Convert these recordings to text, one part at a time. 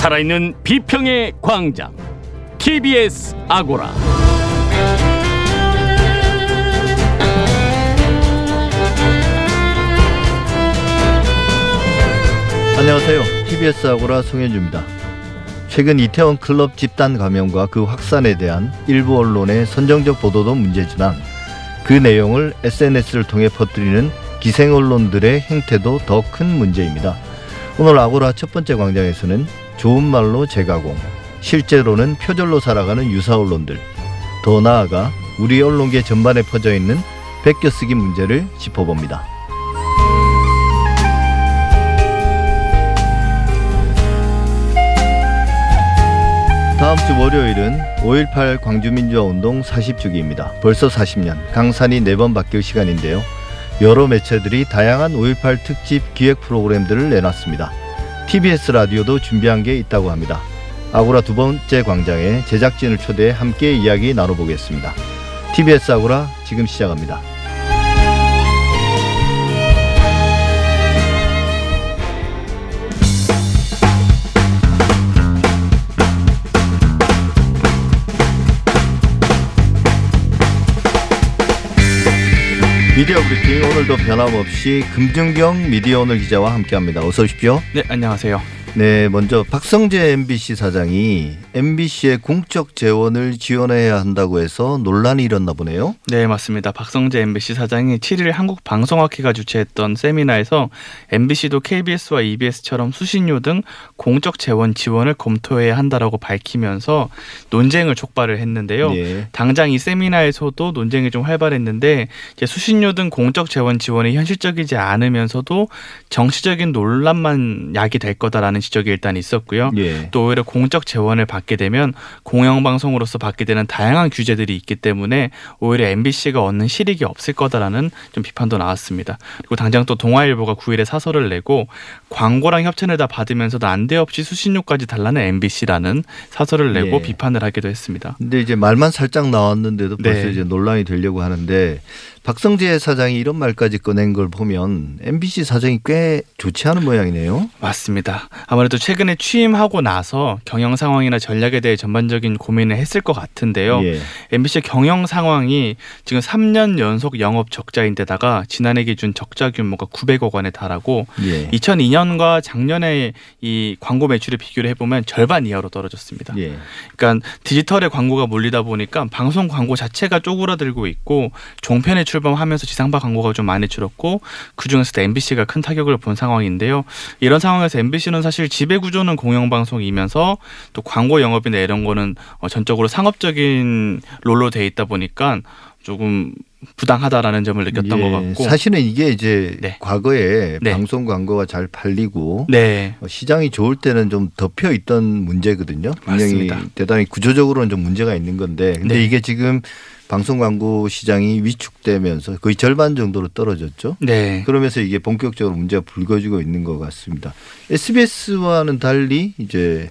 살아있는 비평의 광장 TBS 아고라 안녕하세요. TBS 아고라 송현주입니다. 최근 이태원 클럽 집단 감염과 그 확산에 대한 일부 언론의 선정적 보도도 문제지만 그 내용을 SNS를 통해 퍼뜨리는 기생 언론들의 행태도 더 큰 문제입니다. 오늘 아고라 첫 번째 광장에서는 좋은 말로 재가공, 실제로는 표절로 살아가는 유사 언론들, 더 나아가 우리 언론계 전반에 퍼져 있는 베껴쓰기 문제를 짚어봅니다. 다음 주 월요일은 5.18 광주민주화운동 40주기입니다. 벌써 40년, 강산이 네번 바뀔 시간인데요. 여러 매체들이 다양한 5.18 특집 기획 프로그램들을 내놨습니다. TBS 라디오도 준비한 게 있다고 합니다. 아고라 두 번째 광장에 제작진을 초대해 함께 이야기 나눠보겠습니다. TBS 아고라 지금 시작합니다. 미디어 브리핑 오늘도 변함없이 금준경 미디어 오늘 기자와 함께합니다. 어서 오십시오. 네, 안녕하세요. 네, 먼저 박성재 MBC 사장이 MBC의 공적 재원을 지원해야 한다고 해서 논란이 일었나 보네요. 네, 맞습니다. 박성재 MBC 사장이 7일 한국방송학회가 주최했던 세미나에서 MBC도 KBS와 EBS처럼 수신료 등 공적 재원 지원을 검토해야 한다라고 밝히면서 논쟁을 촉발을 했는데요. 예. 당장 이 세미나에서도 논쟁이 좀 활발했는데 수신료 등 공적 재원 지원이 현실적이지 않으면서도 정치적인 논란만 야기될 거다라는 지적이 일단 있었고요. 예. 또 오히려 공적 재원을 받게 되면 공영방송으로서 받게 되는 다양한 규제들이 있기 때문에 오히려 MBC가 얻는 실익이 없을 거다라는 좀 비판도 나왔습니다. 그리고 당장 또 동아일보가 9일에 사설을 내고 광고랑 협찬을 다 받으면서도 안대없이 수신료까지 달라는 MBC라는 사설을 내고 예. 비판을 하기도 했습니다. 근데 이제 말만 살짝 나왔는데도 벌써 네. 이제 논란이 되려고 하는데 박성재 사장이 이런 말까지 꺼낸 걸 보면 MBC 사정이 꽤 좋지 않은 모양이네요. 맞습니다. 아무래도 최근에 취임하고 나서 경영 상황이나 전략에 대해 전반적인 고민을 했을 것 같은데요. 예. MBC 경영 상황이 지금 3년 연속 영업 적자인데다가 지난해 기준 적자 규모가 900억 원에 달하고 예. 2002년과 작년에 이 광고 매출을 비교를 해보면 절반 이하로 떨어졌습니다. 예. 그러니까 디지털에 광고가 몰리다 보니까 방송 광고 자체가 쪼그라들고 있고 종편에 출 범하면서 지상파 광고가 좀 많이 줄었고 그 중에서도 MBC가 큰 타격을 본 상황인데요. 이런 상황에서 MBC는 사실 지배 구조는 공영방송이면서 또 광고 영업이나 이런 거는 어, 전적으로 상업적인 롤로 돼 있다 보니까 조금 부당하다라는 점을 느꼈던 예. 것 같고. 사실은 이게 이제 네. 과거에 네. 방송 광고가 잘 팔리고 네. 어, 시장이 좋을 때는 좀 덮여 있던 문제거든요. 분명히 맞습니다. 대단히 구조적으로는 좀 문제가 있는 건데, 근데 네. 이게 지금 방송 광고 시장이 위축되면서 거의 절반 정도로 떨어졌죠. 네. 그러면서 이게 본격적으로 문제가 불거지고 있는 것 같습니다. SBS와는 달리 이제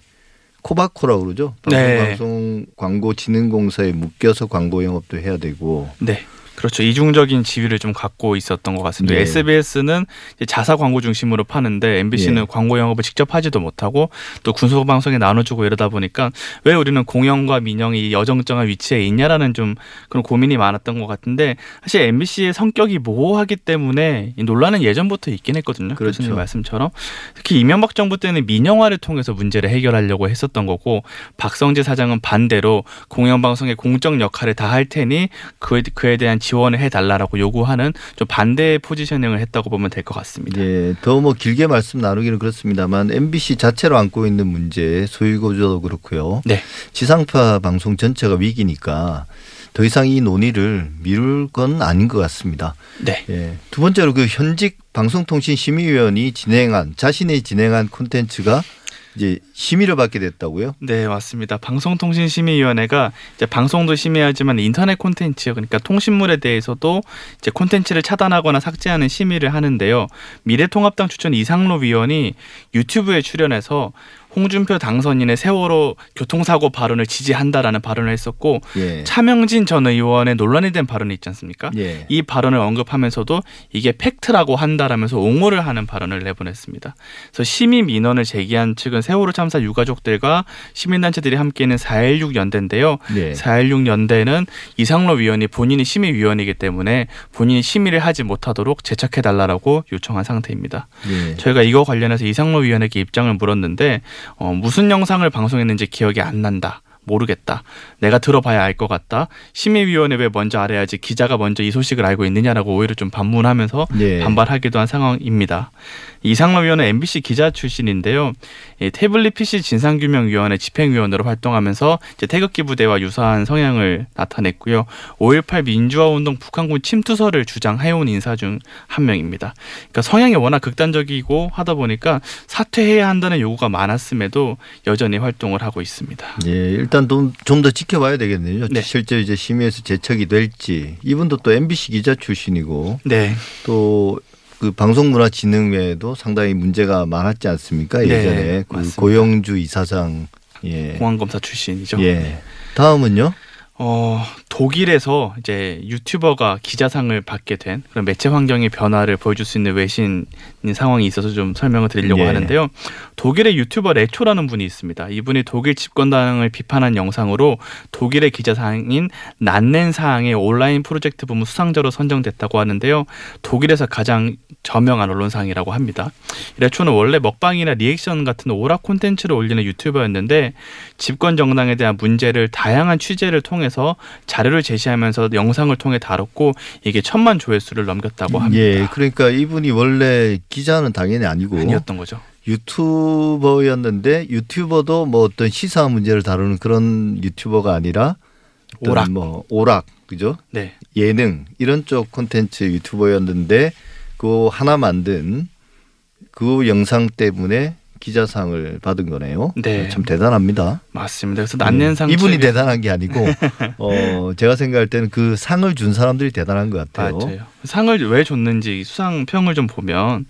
코바코라고 그러죠. 네. 방송 광고 진흥공사에 묶여서 광고 영업도 해야 되고. 네. 그렇죠. 이중적인 지위를 좀 갖고 있었던 것 같습니다. 네. SBS는 자사 광고 중심으로 파는데 MBC는 예. 광고 영업을 직접 하지도 못하고 또 군소 방송에 나눠주고 이러다 보니까 왜 우리는 공영과 민영이 여정정한 위치에 있냐라는 좀 그런 고민이 많았던 것 같은데 사실 MBC의 성격이 모호하기 때문에 이 논란은 예전부터 있긴 했거든요. 그렇죠. 교수님 말씀처럼 특히 이명박 정부 때는 민영화를 통해서 문제를 해결하려고 했었던 거고 박성재 사장은 반대로 공영방송의 공적 역할을 다 할 테니 그, 그에 대한 지원을 해달라라고 요구하는 좀 반대의 포지셔닝을 했다고 보면 될 것 같습니다. 예, 더 뭐 길게 말씀 나누기는 그렇습니다만 MBC 자체로 안고 있는 문제 소유 구조도 그렇고요. 네. 지상파 방송 전체가 위기니까 더 이상 이 논의를 미룰 건 아닌 것 같습니다. 네. 예. 두 번째로 그 현직 방송통신심의위원이 진행한 자신이 진행한 콘텐츠가 이제 심의를 받게 됐다고요? 네, 맞습니다. 방송통신심의위원회가 이제 방송도 심의하지만 인터넷 콘텐츠 그러니까 통신물에 대해서도 이제 콘텐츠를 차단하거나 삭제하는 심의를 하는데요. 미래통합당 추천 이상로 위원이 유튜브에 출연해서 홍준표 당선인의 세월호 교통사고 발언을 지지한다라는 발언을 했었고 예. 차명진 전 의원의 논란이 된 발언이 있지 않습니까? 예. 이 발언을 언급하면서도 이게 팩트라고 한다라면서 옹호를 하는 발언을 내보냈습니다. 그래서 심의 민원을 제기한 측은 세월호 참사 참사 유가족들과 시민단체들이 함께하는 4.16 연대인데요. 네. 4.16 연대는 이상로 위원이 본인이 심의위원이기 때문에 본인이 심의를 하지 못하도록 제척해달라고 요청한 상태입니다. 예. 저희가 이거 관련해서 이상로 위원에게 입장을 물었는데 어, 무슨 영상을 방송했는지 기억이 안 난다. 모르겠다. 내가 들어봐야 알 것 같다. 심의위원회 왜 먼저 알아야지 기자가 먼저 이 소식을 알고 있느냐라고 오히려 좀 반문하면서 예. 반발하기도 한 상황입니다. 이상로 위원은 MBC 기자 출신인데요. 이 태블릿 PC 진상규명위원회 집행위원으로 활동하면서 태극기 부대와 유사한 성향을 나타냈고요. 5.18 민주화운동 북한군 침투설을 주장해온 인사 중 한 명입니다. 그러니까 성향이 워낙 극단적이고 하다 보니까 사퇴해야 한다는 요구가 많았음에도 여전히 활동을 하고 있습니다. 예, 일단 좀 더 지켜봐야 되겠네요. 네. 실제 이제 심의에서 제척이 될지. 이분도 또 MBC 기자 출신이고 네. 또그 방송문화진흥회도 상당히 문제가 많았지 않습니까? 네, 예전에 그 맞습니다. 고영주 이사장. 예. 공안검사 출신이죠. 예. 다음은요? 어, 독일에서 이제 유튜버가 기자상을 받게 된 그런 매체 환경의 변화를 보여줄 수 있는 외신 상황이 있어서 좀 설명을 드리려고 예. 하는데요. 독일의 유튜버 레초라는 분이 있습니다. 이분이 독일 집권당을 비판한 영상으로 독일의 기자상인 난넨사항의 온라인 프로젝트 부문 수상자로 선정됐다고 하는데요. 독일에서 가장 저명한 언론상이라고 합니다. 이 레초는 원래 먹방이나 리액션 같은 오락 콘텐츠를 올리는 유튜버였는데 집권 정당에 대한 문제를 다양한 취재를 통해서 자 료를 제시하면서 영상을 통해 다뤘고 이게 천만 조회수를 넘겼다고 합니다. 예. 그러니까 이분이 원래 기자는 당연히 아니고 아니었던 거죠. 유튜버였는데 유튜버도 뭐 어떤 시사 문제를 다루는 그런 유튜버가 아니라 오락. 뭐 오락 그죠? 네. 예능 이런 쪽 콘텐츠 유튜버였는데 그 하나 만든 그 영상 때문에 기자상을 받은 거네요. 네. 참 대단합니다. 맞습니다. 그래서 난넨상 이분이 측이- 대단한 게 아니고 어 제가 생각할 때는 그 상을 준 사람들이 대단한 것 같아요. 맞아요. 상을 왜 줬는지 수상 평을 좀 보면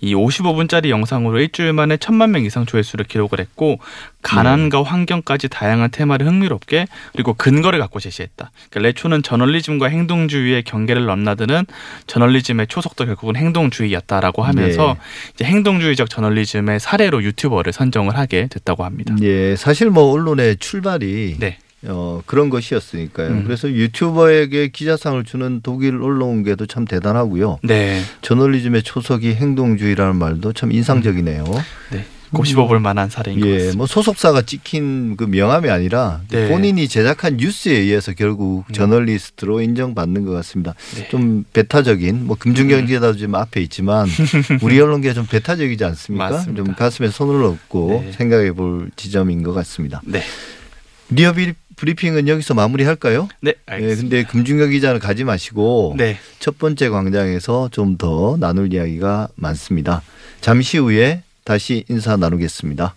이 55분짜리 영상으로 일주일 만에 천만 명 이상 조회수를 기록을 했고 가난과 네. 환경까지 다양한 테마를 흥미롭게 그리고 근거를 갖고 제시했다. 그러니까 레초는 저널리즘과 행동주의의 경계를 넘나드는 저널리즘의 초석도 결국은 행동주의였다라고 하면서 네. 이제 행동주의적 저널리즘의 사례로 유튜버를 선정을 하게 됐다고 합니다. 예, 사실 뭐 언론의 출발이 네. 어, 그런 것이었으니까요. 음. 그래서 유튜버에게 기자상을 주는 독일 언론계도 참 대단하고요. 네. 저널리즘의 초석이 행동주의라는 말도 참 인상적이네요. 네. 곱씹어볼 만한 사례인 것 예, 같습니다. 뭐 소속사가 찍힌 그 명함이 아니라 네. 본인이 제작한 뉴스에 의해서 결국 음. 저널리스트로 인정받는 것 같습니다. 네. 좀 배타적인 뭐 금중경제다도 지금 앞에 있지만 우리 언론계 좀 배타적이지 않습니까? 맞습니다. 좀 가슴에 손을 얹고 네. 생각해 볼 지점인 것 같습니다. 네. 리어 비- 브리핑은 여기서 마무리할까요? 네, 네, 알겠습니다. 근데 금중경 기자는 가지 마시고 네. 첫 번째 광장에서 좀 더 나눌 이야기가 많습니다. 잠시 후에 다시 인사 나누겠습니다.